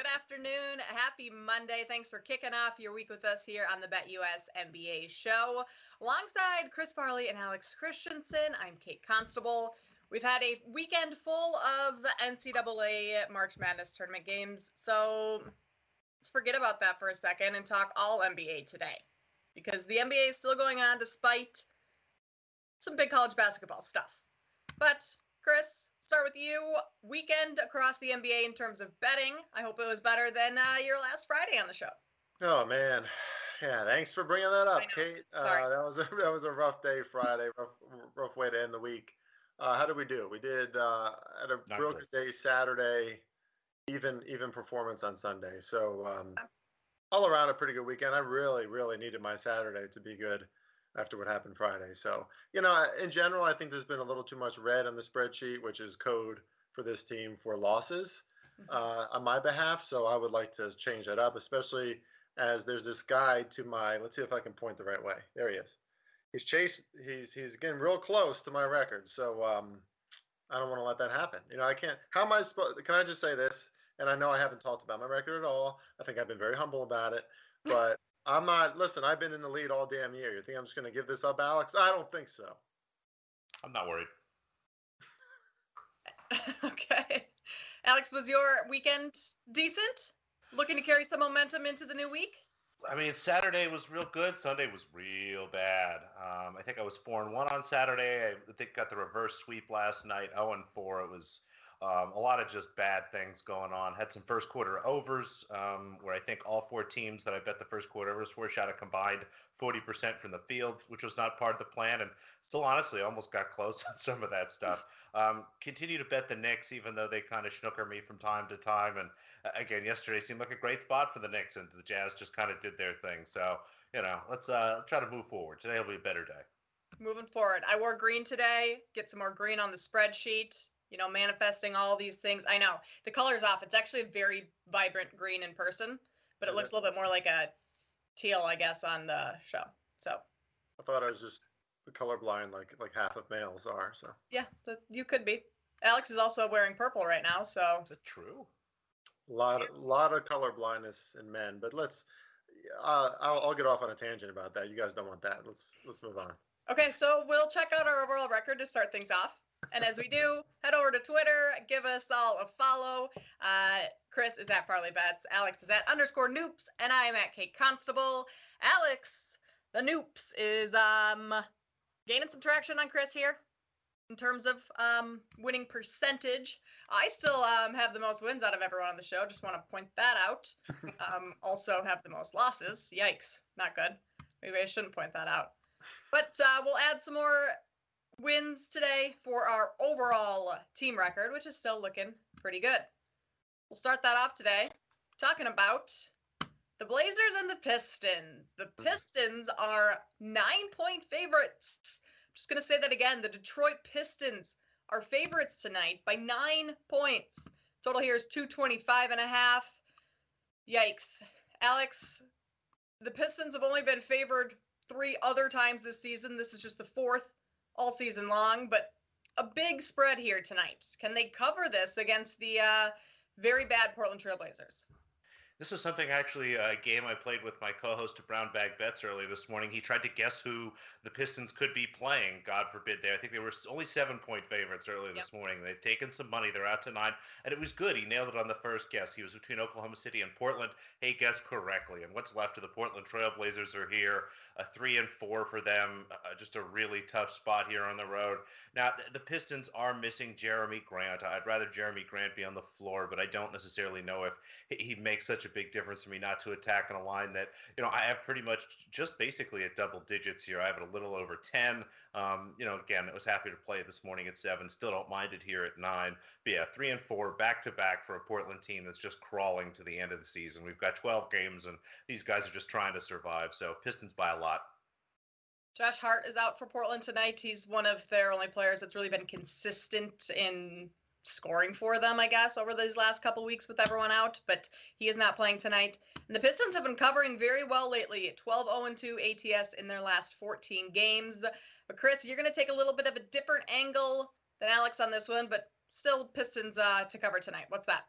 Good afternoon. Happy Monday. Thanks for kicking off your week with us here on the BetUS NBA show. Alongside Chris Farley and Alex Christensen, I'm Kate Constable. We've had a weekend full of the NCAA March Madness tournament games, so let's forget about that for a second and talk all NBA today. Because the NBA is still going on despite some big college basketball stuff. But, Chris, start with you. Weekend across the NBA in terms of betting. I hope it was better than uh, your last Friday on the show. Oh man, yeah. Thanks for bringing that up, Kate. Sorry. Uh, that was a that was a rough day Friday. rough rough way to end the week. Uh, how did we do? We did uh, had a Not real good day Saturday, even even performance on Sunday. So um, all around a pretty good weekend. I really really needed my Saturday to be good after what happened Friday. So you know, in general, I think there's been a little too much red on the spreadsheet, which is code for this team for losses uh, on my behalf. So I would like to change that up, especially as there's this guy to my. Let's see if I can point the right way. There he is. He's chased. He's he's getting real close to my record. So um, I don't want to let that happen. You know, I can't. How am I supposed? Can I just say this? And I know I haven't talked about my record at all. I think I've been very humble about it. But I'm not. Listen, I've been in the lead all damn year. You think I'm just going to give this up, Alex? I don't think so. I'm not worried. okay. Alex, was your weekend decent? Looking to carry some momentum into the new week? I mean, Saturday was real good. Sunday was real bad. Um, I think I was four and one on Saturday. I think got the reverse sweep last night. Zero and four. It was um, a lot of just bad things going on. Had some first quarter overs um, where I think all four teams that I bet the first quarter overs for shot a combined 40% from the field, which was not part of the plan. And still, honestly, almost got close on some of that stuff. Um, continue to bet the Knicks, even though they kind of snooker me from time to time. And uh, again, yesterday seemed like a great spot for the Knicks, and the Jazz just kind of did their thing. So, you know, let's uh, try to move forward. Today will be a better day. Moving forward, I wore green today. Get some more green on the spreadsheet. You know, manifesting all these things. I know the color's off. It's actually a very vibrant green in person, but it Is looks a little bit more like a teal, I guess, on the show. So I thought I was just colorblind, like like half of males are. So. yeah, th- you could be. Alex is also wearing purple right now, so Is it true? A lot, a lot of color blindness in men, but let's. Uh, I'll, I'll get off on a tangent about that. You guys don't want that. Let's let's move on. Okay, so we'll check out our overall record to start things off. And as we do, head over to Twitter, give us all a follow. Uh, Chris is at Farley Bets, Alex is at underscore Noops, and I am at Kate Constable. Alex, the Noops, is um gaining some traction on Chris here in terms of um winning percentage. I still um have the most wins out of everyone on the show. Just want to point that out. Um, also have the most losses. Yikes, not good. Maybe I shouldn't point that out. But uh, we'll add some more wins today for our overall team record, which is still looking pretty good. We'll start that off today talking about the Blazers and the Pistons. The mm. Pistons are nine point favorites. I'm just going to say that again. The Detroit Pistons are favorites tonight by nine points. Total here is 225 and a half. Yikes. Alex, the Pistons have only been favored three other times this season. This is just the fourth all season long, but a big spread here tonight. Can they cover this against the uh, very bad Portland Trailblazers? This was something actually a game I played with my co-host of Brown Bag Bets earlier this morning. He tried to guess who the Pistons could be playing. God forbid they. I think they were only seven-point favorites earlier this morning. They've taken some money. They're out to nine, and it was good. He nailed it on the first guess. He was between Oklahoma City and Portland. He guessed correctly. And what's left of the Portland Trailblazers are here. A three and four for them. Uh, just a really tough spot here on the road. Now th- the Pistons are missing Jerami Grant. I'd rather Jerami Grant be on the floor, but I don't necessarily know if he- he makes such a big difference for me not to attack on a line that you know I have pretty much just basically at double digits here. I have it a little over ten. Um, you know, again, I was happy to play this morning at seven. Still don't mind it here at nine. But yeah, three and four back to back for a Portland team that's just crawling to the end of the season. We've got 12 games, and these guys are just trying to survive. So Pistons by a lot. Josh Hart is out for Portland tonight. He's one of their only players that's really been consistent in scoring for them, I guess, over these last couple weeks with everyone out, but he is not playing tonight. And the Pistons have been covering very well lately 12 0 2 ATS in their last 14 games. But Chris, you're going to take a little bit of a different angle than Alex on this one, but still Pistons uh, to cover tonight. What's that?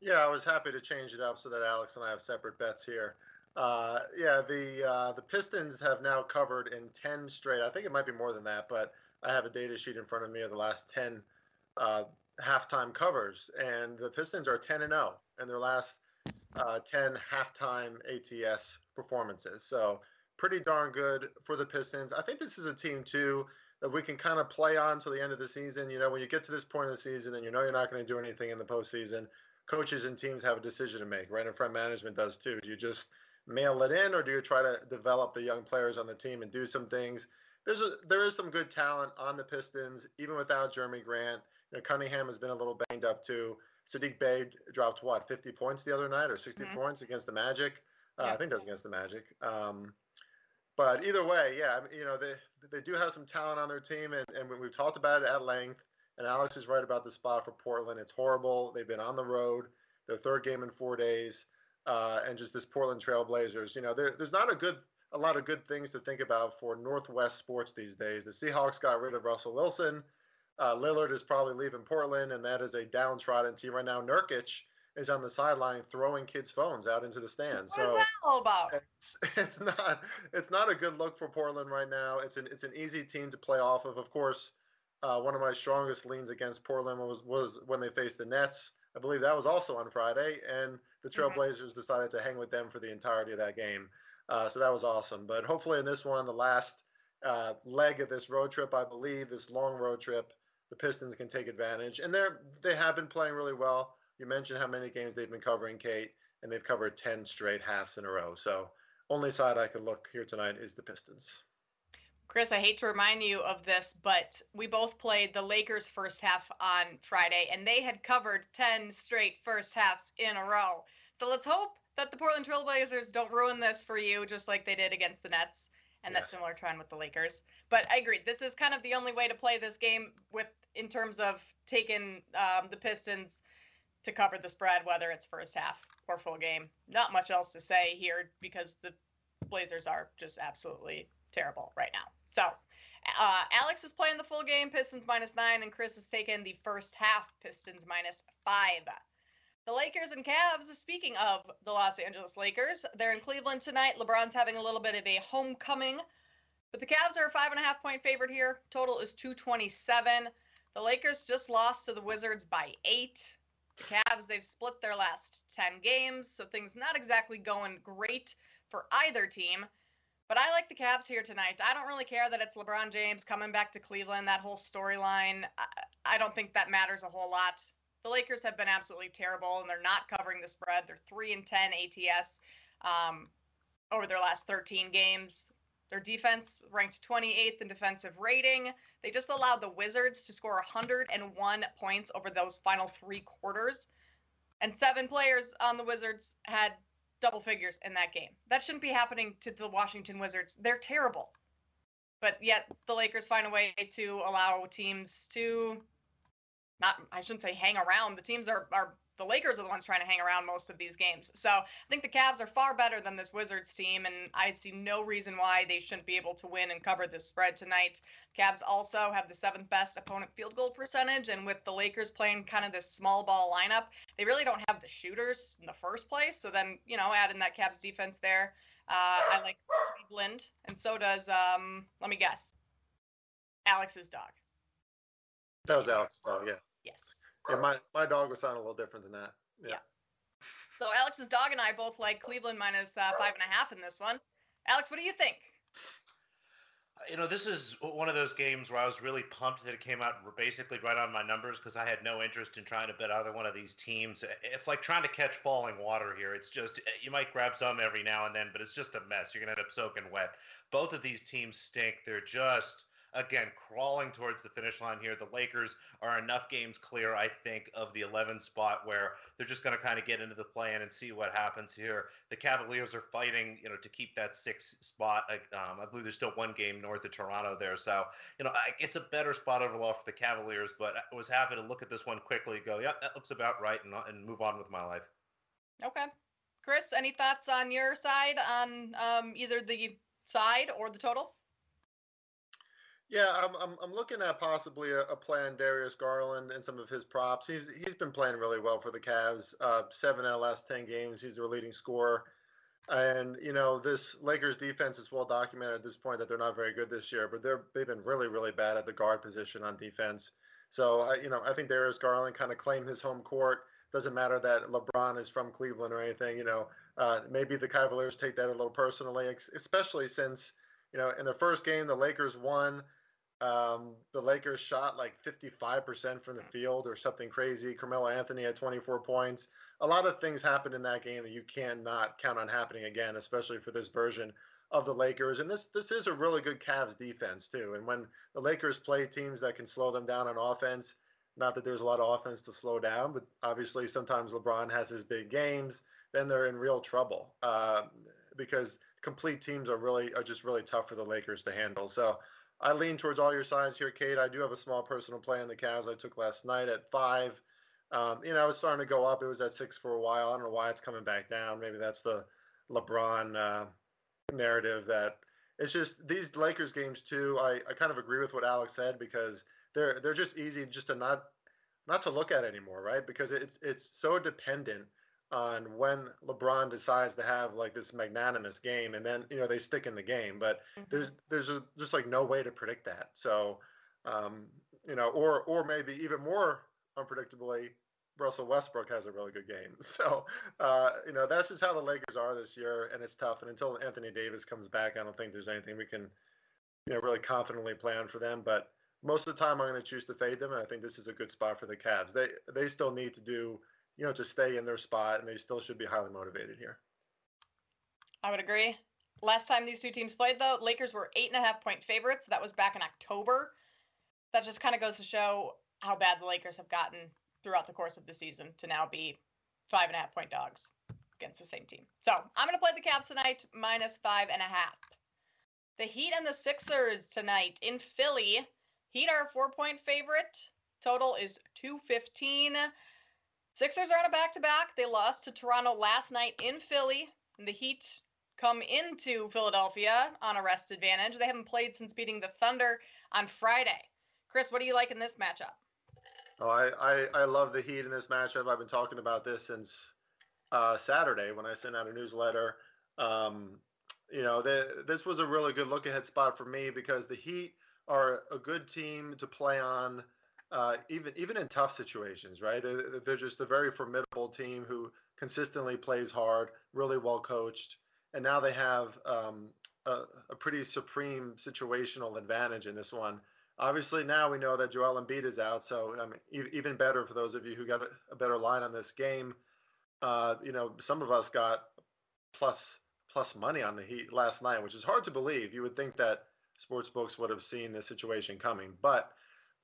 Yeah, I was happy to change it up so that Alex and I have separate bets here. Uh, yeah, the uh, the Pistons have now covered in ten straight. I think it might be more than that, but I have a data sheet in front of me of the last ten uh, halftime covers, and the Pistons are ten and zero oh in their last uh, ten halftime ATS performances. So pretty darn good for the Pistons. I think this is a team too that we can kind of play on to the end of the season. You know, when you get to this point of the season and you know you're not going to do anything in the postseason, coaches and teams have a decision to make, right? And front management does too. Do you just mail it in, or do you try to develop the young players on the team and do some things? There's a, there is some good talent on the Pistons, even without Jerami Grant. You know, Cunningham has been a little banged up too. Saddiq Bey dropped what 50 points the other night or 60 mm-hmm. points against the Magic. Uh, yeah. I think that was against the Magic. Um, but either way, yeah, you know they they do have some talent on their team, and, and we've talked about it at length. And Alex is right about the spot for Portland. It's horrible. They've been on the road, their third game in four days uh, and just this Portland Trailblazers. You know, there, there's not a good a lot of good things to think about for Northwest sports these days. The Seahawks got rid of Russell Wilson. Uh, Lillard is probably leaving Portland, and that is a downtrodden team right now. Nurkic is on the sideline throwing kids' phones out into the stands. What so is that all about? It's, it's not it's not a good look for Portland right now. It's an it's an easy team to play off of. Of course, uh, one of my strongest leans against Portland was was when they faced the Nets. I believe that was also on Friday, and the mm-hmm. Trailblazers mm-hmm. decided to hang with them for the entirety of that game. Uh, so that was awesome. But hopefully, in this one, the last uh, leg of this road trip, I believe, this long road trip, the Pistons can take advantage. And they're they have been playing really well. You mentioned how many games they've been covering, Kate, and they've covered ten straight halves in a row. So only side I could look here tonight is the Pistons. Chris, I hate to remind you of this, but we both played the Lakers first half on Friday, and they had covered 10 straight first halves in a row. So let's hope that the Portland Trailblazers don't ruin this for you, just like they did against the Nets, and yes. that similar trend with the Lakers. But I agree, this is kind of the only way to play this game with in terms of taking um, the Pistons to cover the spread, whether it's first half or full game. Not much else to say here because the Blazers are just absolutely terrible right now. So uh, Alex is playing the full game, Pistons minus nine, and Chris has taken the first half, Pistons minus five. The Lakers and Cavs, speaking of the Los Angeles Lakers, they're in Cleveland tonight. LeBron's having a little bit of a homecoming, but the Cavs are a five and a half point favorite here. Total is 227. The Lakers just lost to the Wizards by eight. The Cavs, they've split their last 10 games, so things not exactly going great for either team. But I like the Cavs here tonight. I don't really care that it's LeBron James coming back to Cleveland, that whole storyline. I, don't think that matters a whole lot. The Lakers have been absolutely terrible, and they're not covering the spread. They're 3 and 10 ATS um, over their last 13 games. Their defense ranked 28th in defensive rating. They just allowed the Wizards to score 101 points over those final three quarters. And seven players on the Wizards had double figures in that game. That shouldn't be happening to the Washington Wizards. They're terrible. But yet the Lakers find a way to allow teams to not I shouldn't say hang around. The teams are are the Lakers are the ones trying to hang around most of these games. So I think the Cavs are far better than this Wizards team, and I see no reason why they shouldn't be able to win and cover this spread tonight. Cavs also have the seventh best opponent field goal percentage, and with the Lakers playing kind of this small ball lineup, they really don't have the shooters in the first place. So then, you know, add in that Cavs defense there. Uh, I like Cleveland, and so does, um, let me guess, Alex's dog. That was Alex's dog, yeah. Yes. Yeah, my, my dog was sound a little different than that. Yeah. yeah. So Alex's dog and I both like Cleveland minus, uh, five and a half in this one. Alex, what do you think? You know, this is one of those games where I was really pumped that it came out basically right on my numbers because I had no interest in trying to bet either one of these teams. It's like trying to catch falling water here. It's just, you might grab some every now and then, but it's just a mess. You're going to end up soaking wet. Both of these teams stink. They're just again crawling towards the finish line here. The Lakers are enough games clear, I think, of the 11 spot where they're just going to kind of get into the plan and see what happens here. The Cavaliers are fighting, you know, to keep that sixth spot. Um, I believe there's still one game north of Toronto there, so you know it's a better spot overall for the Cavaliers. But I was happy to look at this one quickly, go, yep, that looks about right, and, and move on with my life. Okay. Chris, any thoughts on your side on um, either the side or the total? Yeah, I'm, I'm, I'm looking at possibly a, a play on Darius Garland and some of his props. He's he's been playing really well for the Cavs. Uh, seven out of last ten games, he's their leading scorer. And you know this Lakers defense is well documented at this point that they're not very good this year, but they're they've been really really bad at the guard position on defense. So you know I think Darius Garland kind of claimed his home court. Doesn't matter that LeBron is from Cleveland or anything. You know uh, maybe the Cavaliers take that a little personally, especially since you know in the first game the Lakers won um, the Lakers shot like 55% from the field or something crazy. Carmelo Anthony had 24 points. A lot of things happened in that game that you cannot count on happening again, especially for this version of the Lakers. And this this is a really good Cavs defense too. And when the Lakers play teams that can slow them down on offense, not that there's a lot of offense to slow down, but obviously sometimes LeBron has his big games, then they're in real trouble uh, because complete teams are really are just really tough for the Lakers to handle. So I lean towards all your sides here, Kate. I do have a small personal play on the Cavs I took last night at five. Um, you know, it was starting to go up. It was at six for a while. I don't know why it's coming back down. Maybe that's the LeBron uh, narrative that it's just these Lakers games too. I, I kind of agree with what Alex said because they're they're just easy just to not not to look at anymore, right? Because it's it's so dependent on when LeBron decides to have like this magnanimous game, and then you know they stick in the game. But mm-hmm. there's there's a, just like no way to predict that. So um, you know, or or maybe even more unpredictably, Russell Westbrook has a really good game. So uh, you know that's just how the Lakers are this year, and it's tough. And until Anthony Davis comes back, I don't think there's anything we can you know really confidently plan for them. But most of the time, I'm going to choose to fade them, and I think this is a good spot for the Cavs. They they still need to do you know, to stay in their spot, and they still should be highly motivated here. I would agree. Last time these two teams played, though, Lakers were eight and a half point favorites. That was back in October. That just kind of goes to show how bad the Lakers have gotten throughout the course of the season to now be five and a half point dogs against the same team. So I'm going to play the Cavs tonight, minus five and a half. The Heat and the Sixers tonight in Philly. Heat are a four point favorite. Total is 215. Sixers are on a back to back. They lost to Toronto last night in Philly. And the Heat come into Philadelphia on a rest advantage. They haven't played since beating the Thunder on Friday. Chris, what do you like in this matchup? Oh, I, I, I love the Heat in this matchup. I've been talking about this since uh, Saturday when I sent out a newsletter. Um, you know, the, this was a really good look ahead spot for me because the Heat are a good team to play on uh, even even in tough situations, right? They're, they're just a very formidable team who consistently plays hard, really well coached, and now they have um, a, a, pretty supreme situational advantage in this one. Obviously, now we know that Joel Embiid is out, so I mean, even better for those of you who got a better line on this game. Uh, you know, some of us got plus plus money on the Heat last night, which is hard to believe. You would think that sports books would have seen this situation coming, but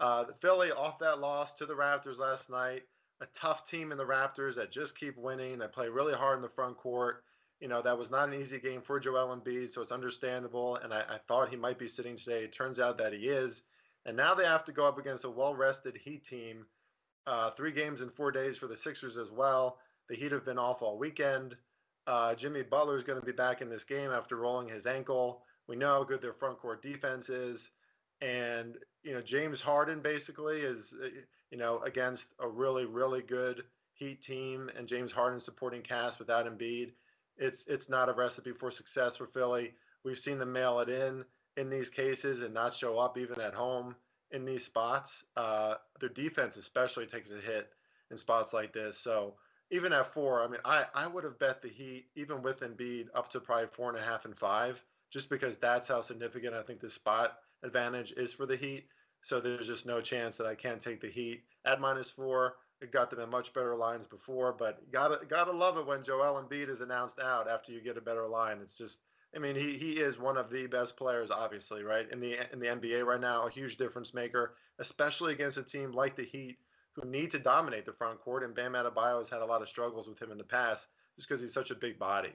uh, the Philly off that loss to the Raptors last night, a tough team in the Raptors that just keep winning. They play really hard in the front court. You know, that was not an easy game for Joel Embiid, so it's understandable. And I, I thought he might be sitting today. It turns out that he is. And now they have to go up against a well rested Heat team. Uh, three games in four days for the Sixers as well. The Heat have been off all weekend. Uh, Jimmy Butler is going to be back in this game after rolling his ankle. We know how good their front court defense is and you know James Harden basically is uh, you know against a really really good Heat team and James Harden supporting cast without Embiid. It's it's not a recipe for success for Philly. We've seen them mail it in in these cases and not show up even at home in these spots. Uh, their defense especially takes a hit in spots like this. So even at four, I mean, I, I would have bet the Heat even with Embiid up to probably four and a half and five, just because that's how significant I think this spot advantage is for the Heat. So there's just no chance that I can't take the Heat at minus four. It got them in much better lines before, but gotta gotta love it when Joel Embiid is announced out after you get a better line. It's just, I mean, he he is one of the best players, obviously, right in the in the NBA right now, a huge difference maker, especially against a team like the Heat who need to dominate the front court. And Bam Adebayo has had a lot of struggles with him in the past, just because he's such a big body.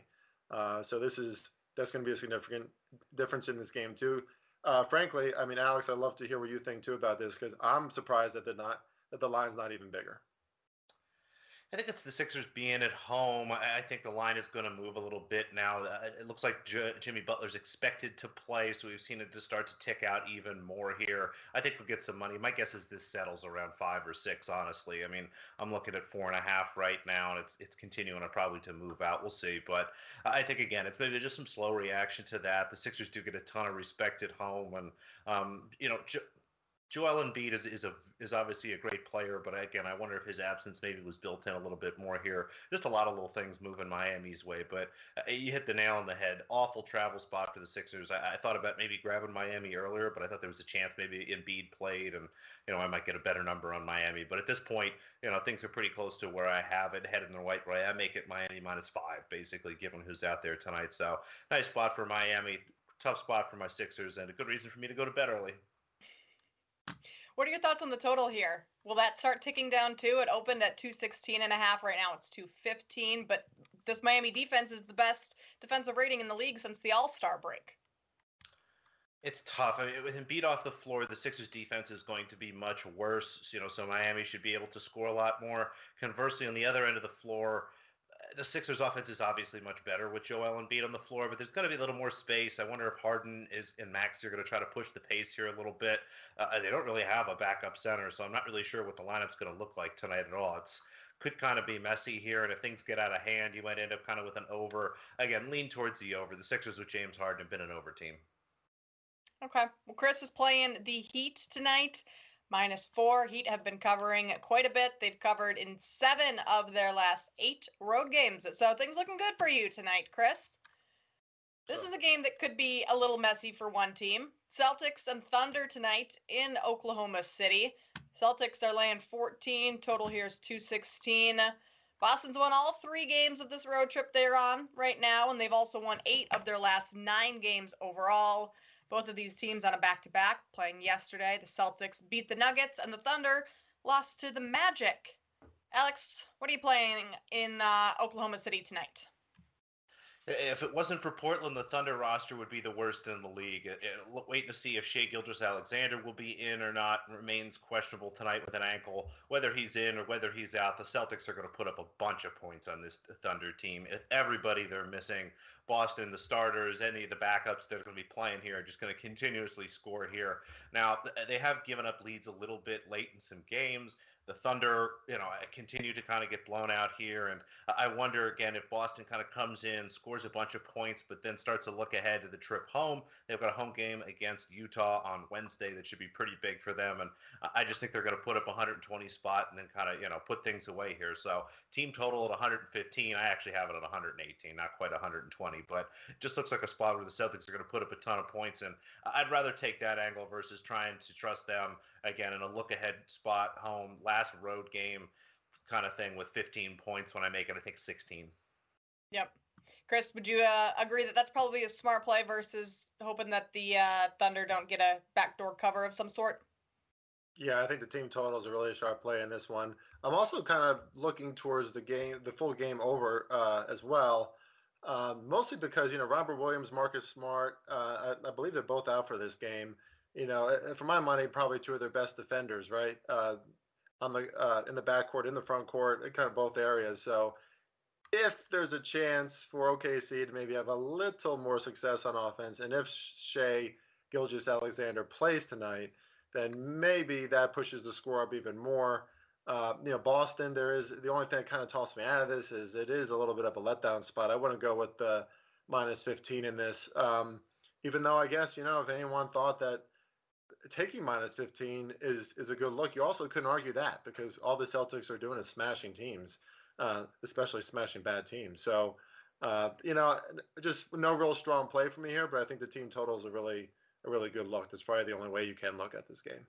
Uh, so this is that's going to be a significant difference in this game too uh, frankly, I mean, Alex, I'd love to hear what you think too about this because I'm surprised that the not that the line's not even bigger. I think it's the Sixers being at home. I think the line is going to move a little bit now. Uh, it looks like J- Jimmy Butler's expected to play, so we've seen it to start to tick out even more here. I think we'll get some money. My guess is this settles around five or six. Honestly, I mean, I'm looking at four and a half right now, and it's it's continuing to probably to move out. We'll see, but I think again, it's maybe just some slow reaction to that. The Sixers do get a ton of respect at home, and um, you know, J- Joel Embiid is is a is obviously a great player, but again, I wonder if his absence maybe was built in a little bit more here. Just a lot of little things moving Miami's way, but uh, you hit the nail on the head. Awful travel spot for the Sixers. I, I, thought about maybe grabbing Miami earlier, but I thought there was a chance maybe Embiid played, and you know I might get a better number on Miami. But at this point, you know things are pretty close to where I have it headed in the right way. I make it Miami minus five, basically, given who's out there tonight. So nice spot for Miami. Tough spot for my Sixers, and a good reason for me to go to bed early. What are your thoughts on the total here? Will that start ticking down too? It opened at 216 and a half. Right now it's 215, but this Miami defense is the best defensive rating in the league since the All-Star break. It's tough. I mean, with Embiid off the floor, the Sixers defense is going to be much worse. You know, so Miami should be able to score a lot more. Conversely, on the other end of the floor, the Sixers' offense is obviously much better with Joel Embiid on the floor, but there's going to be a little more space. I wonder if Harden is and Maxey are going to try to push the pace here a little bit. Uh, they don't really have a backup center, so I'm not really sure what the lineup's going to look like tonight at all. It's could kind of be messy here, and if things get out of hand, you might end up kind of with an over. Again, lean towards the over. The Sixers with James Harden have been an over team. Okay. Well, Chris is playing the Heat tonight minus four. Heat have been covering quite a bit. They've covered in seven of their last eight road games. So things looking good for you tonight, Chris. This is a game that could be a little messy for one team. Celtics and Thunder tonight in Oklahoma City. Celtics are laying 14. Total here is 216. Boston's won all three games of this road trip they're on right now, and they've also won eight of their last nine games overall. Both of these teams on a back to back playing yesterday. The Celtics beat the Nuggets, and the Thunder lost to the Magic. Alex, what are you playing in uh, Oklahoma City tonight? If it wasn't for Portland, the Thunder roster would be the worst in the league. It, it, waiting to see if Shai Gilgeous-Alexander will be in or not remains questionable tonight with an ankle. Whether he's in or whether he's out, the Celtics are going to put up a bunch of points on this Thunder team. Everybody they're missing, Boston, the starters, any of the backups that are going to be playing here are just going to continuously score here. Now, they have given up leads a little bit late in some games the Thunder, you know, continue to kind of get blown out here. And I wonder again if Boston kind of comes in, scores a bunch of points, but then starts to look ahead to the trip home. They've got a home game against Utah on Wednesday that should be pretty big for them. And I just think they're going to put up 120 spot and then kind of, you know, put things away here. So team total at 115. I actually have it at 118, not quite 120, but just looks like a spot where the Celtics are going to put up a ton of points. And I'd rather take that angle versus trying to trust them again in a look ahead spot home. Last last road game kind of thing with 15 points when I make it, I think 16. Yep. Chris, would you uh, agree that that's probably a smart play versus hoping that the uh, Thunder don't get a backdoor cover of some sort? Yeah, I think the team total is a really sharp play in this one. I'm also kind of looking towards the game, the full game over uh, as well, um, mostly because you know Robert Williams, Marcus Smart, uh, I, I, believe they're both out for this game. You know, for my money, probably two of their best defenders, right? On the uh, in the backcourt, in the front court, kind of both areas. So if there's a chance for OKC to maybe have a little more success on offense, and if Shai Gilgeous-Alexander plays tonight, then maybe that pushes the score up even more. Uh, you know, Boston, there is the only thing that kind of tossed me out of this is it is a little bit of a letdown spot. I wouldn't go with the minus 15 in this. Um, even though I guess, you know, if anyone thought that taking minus 15 is is a good look. You also couldn't argue that because all the Celtics are doing is smashing teams, uh, especially smashing bad teams. So, uh, you know, just no real strong play for me here, but I think the team total is a really a really good look. That's probably the only way you can look at this game.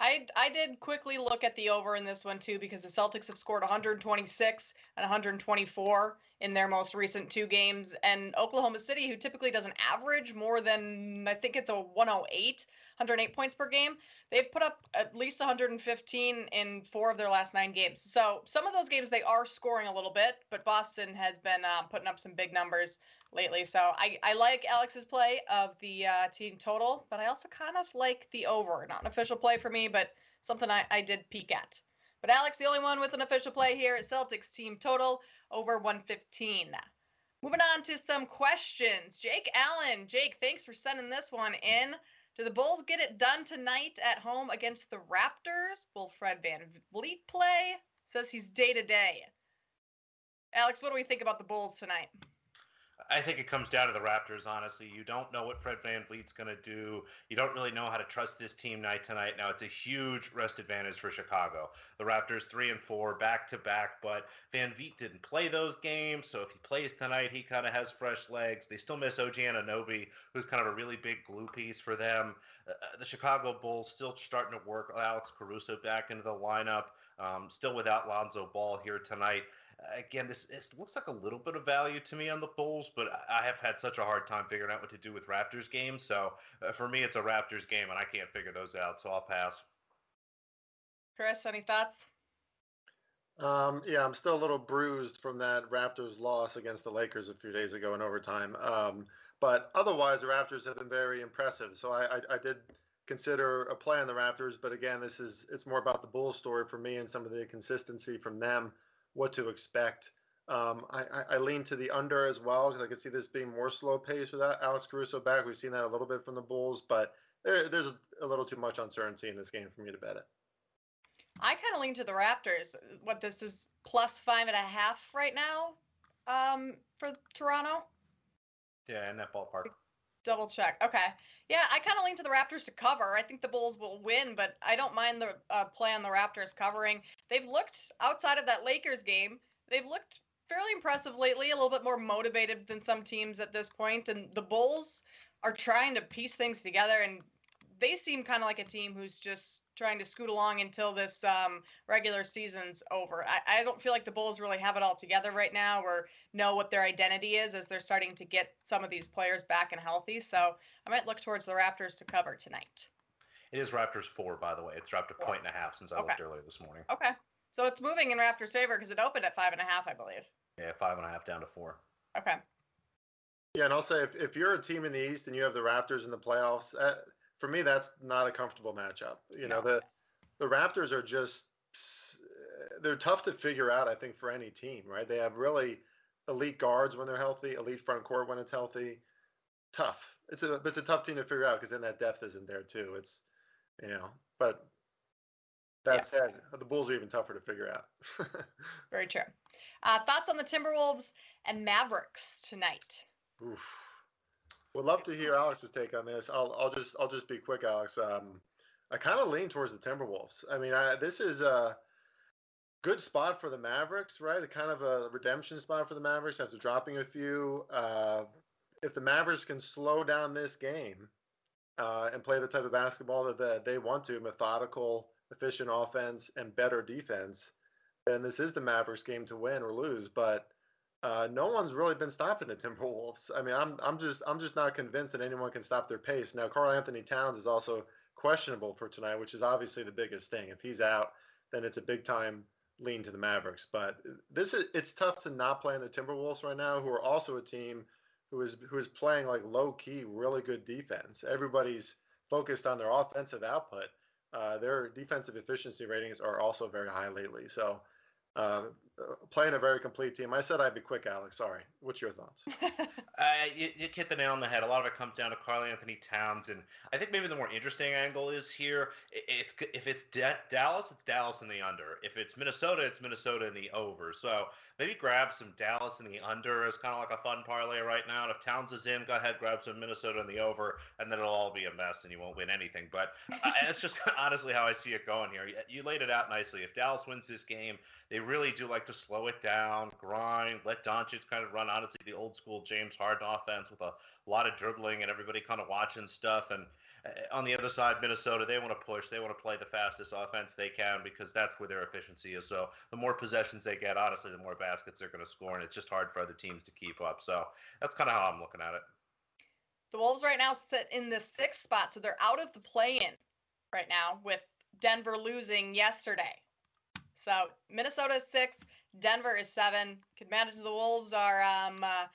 I, I did quickly look at the over in this one too because the Celtics have scored 126 and 124 in their most recent two games. And Oklahoma City, who typically doesn't average more than, I think it's a 108, 108 points per game, they've put up at least 115 in four of their last nine games. So some of those games they are scoring a little bit, but Boston has been uh, putting up some big numbers lately. So I, I like Alex's play of the uh, team total, but I also kind of like the over. Not an official play for me, but something I, I did peek at. But Alex, the only one with an official play here at Celtics team total over 115. Moving on to some questions. Jake Allen. Jake, thanks for sending this one in. Do the Bulls get it done tonight at home against the Raptors? Will Fred Van Vliet play? Says he's day to day. Alex, what do we think about the Bulls tonight? I think it comes down to the Raptors, honestly. You don't know what Fred VanVleet's going to do. You don't really know how to trust this team night tonight. Now, it's a huge rest advantage for Chicago. The Raptors, three and four, back to back, but VanVleet didn't play those games. So if he plays tonight, he kind of has fresh legs. They still miss OG Anunoby, who's kind of a really big glue piece for them. Uh, uh, the Chicago Bulls still starting to work Alex Caruso back into the lineup, um, still without Lonzo Ball here tonight again, this, this looks like a little bit of value to me on the Bulls, but I have had such a hard time figuring out what to do with Raptors games. So uh, for me, it's a Raptors game, and I can't figure those out. So I'll pass. Chris, any thoughts? Um, yeah, I'm still a little bruised from that Raptors loss against the Lakers a few days ago in overtime. Um, but otherwise, the Raptors have been very impressive. So I, I, I did consider a play on the Raptors, but again, this is it's more about the Bulls story for me and some of the consistency from them what to expect. Um, I, I, I, lean to the under as well because I could see this being more slow pace without Alex Caruso back. We've seen that a little bit from the Bulls, but there, there's a little too much uncertainty in this game for me to bet it. I kind of lean to the Raptors. What this is plus five and a half right now um, for Toronto. Yeah, in that ballpark. Double check. Okay. Yeah, I kind of lean to the Raptors to cover. I think the Bulls will win, but I don't mind the uh, play on the Raptors covering. They've looked outside of that Lakers game. They've looked fairly impressive lately, a little bit more motivated than some teams at this point, and the Bulls are trying to piece things together and they seem kind of like a team who's just trying to scoot along until this um, regular season's over. I, I, don't feel like the Bulls really have it all together right now or know what their identity is as they're starting to get some of these players back and healthy. So I might look towards the Raptors to cover tonight. It is Raptors four, by the way. It's dropped a point and a half since I okay. looked earlier this morning. Okay. So it's moving in Raptors' favor because it opened at five and a half, I believe. Yeah, five and a half down to four. Okay. Yeah, and I'll say if, if you're a team in the East and you have the Raptors in the playoffs, uh, for me, that's not a comfortable matchup. You know, the the Raptors are just they're tough to figure out. I think for any team, right? They have really elite guards when they're healthy, elite front court when it's healthy. Tough. It's a it's a tough team to figure out because then that depth isn't there too. It's you know, but that yeah. said, the Bulls are even tougher to figure out. Very true. Uh, thoughts on the Timberwolves and Mavericks tonight? Oof. Would love to hear Alex's take on this. I'll I'll just I'll just be quick, Alex. Um, I kind of lean towards the Timberwolves. I mean, I, this is a good spot for the Mavericks, right? A kind of a redemption spot for the Mavericks after dropping a few. Uh, if the Mavericks can slow down this game uh, and play the type of basketball that, that they want to, methodical, efficient offense, and better defense, then this is the Mavericks game to win or lose. But uh, no one's really been stopping the Timberwolves. I mean, I'm I'm just I'm just not convinced that anyone can stop their pace. Now, Karl-Anthony Towns is also questionable for tonight, which is obviously the biggest thing. If he's out, then it's a big time lean to the Mavericks. But this is it's tough to not play in the Timberwolves right now, who are also a team who is who is playing like low key, really good defense. Everybody's focused on their offensive output. Uh, their defensive efficiency ratings are also very high lately. So uh, playing a very complete team. I said I'd be quick, Alex. Sorry. What's your thoughts? uh, you, you, hit the nail on the head. A lot of it comes down to Karl-Anthony Towns, and I think maybe the more interesting angle is here. It's if it's D- Dallas, it's Dallas in the under. If it's Minnesota, it's Minnesota in the over. So maybe grab some Dallas in the under as kind of like a fun parlay right now. And if Towns is in, go ahead grab some Minnesota in the over, and then it'll all be a mess, and you won't win anything. But uh, it's just honestly how I see it going here. You, you laid it out nicely. If Dallas wins this game, they really do like to slow it down, grind, let Doncic kind of run. Honestly, the old school James Harden offense with a lot of dribbling and everybody kind of watching stuff. And uh, on the other side, Minnesota, they want to push. They want to play the fastest offense they can because that's where their efficiency is. So the more possessions they get, honestly, the more baskets they're going to score, and it's just hard for other teams to keep up. So that's kind of how I'm looking at it. The Wolves right now sit in the sixth spot, so they're out of the play-in right now with Denver losing yesterday. So Minnesota six, Denver is seven. Could manage the Wolves are um, uh,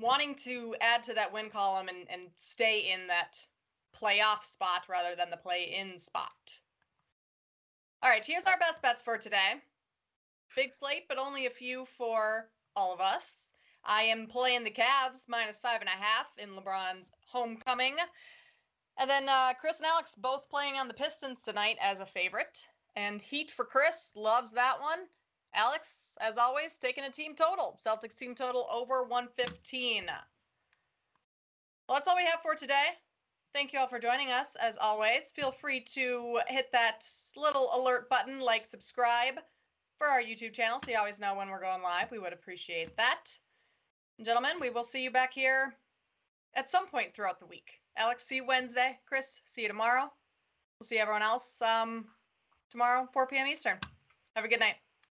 wanting to add to that win column and, and stay in that playoff spot rather than the play in spot. All right, here's our best bets for today. Big slate, but only a few for all of us. I am playing the Cavs minus five and a half in LeBron's homecoming. And then uh, Chris and Alex both playing on the Pistons tonight as a favorite. And Heat for Chris loves that one. Alex, as always, taking a team total. Celtics team total over 115. Well, that's all we have for today. Thank you all for joining us. As always, feel free to hit that little alert button, like, subscribe for our YouTube channel so you always know when we're going live. We would appreciate that. Gentlemen, we will see you back here at some point throughout the week. Alex, see you Wednesday. Chris, see you tomorrow. We'll see everyone else um, tomorrow, 4 p.m. Eastern. Have a good night.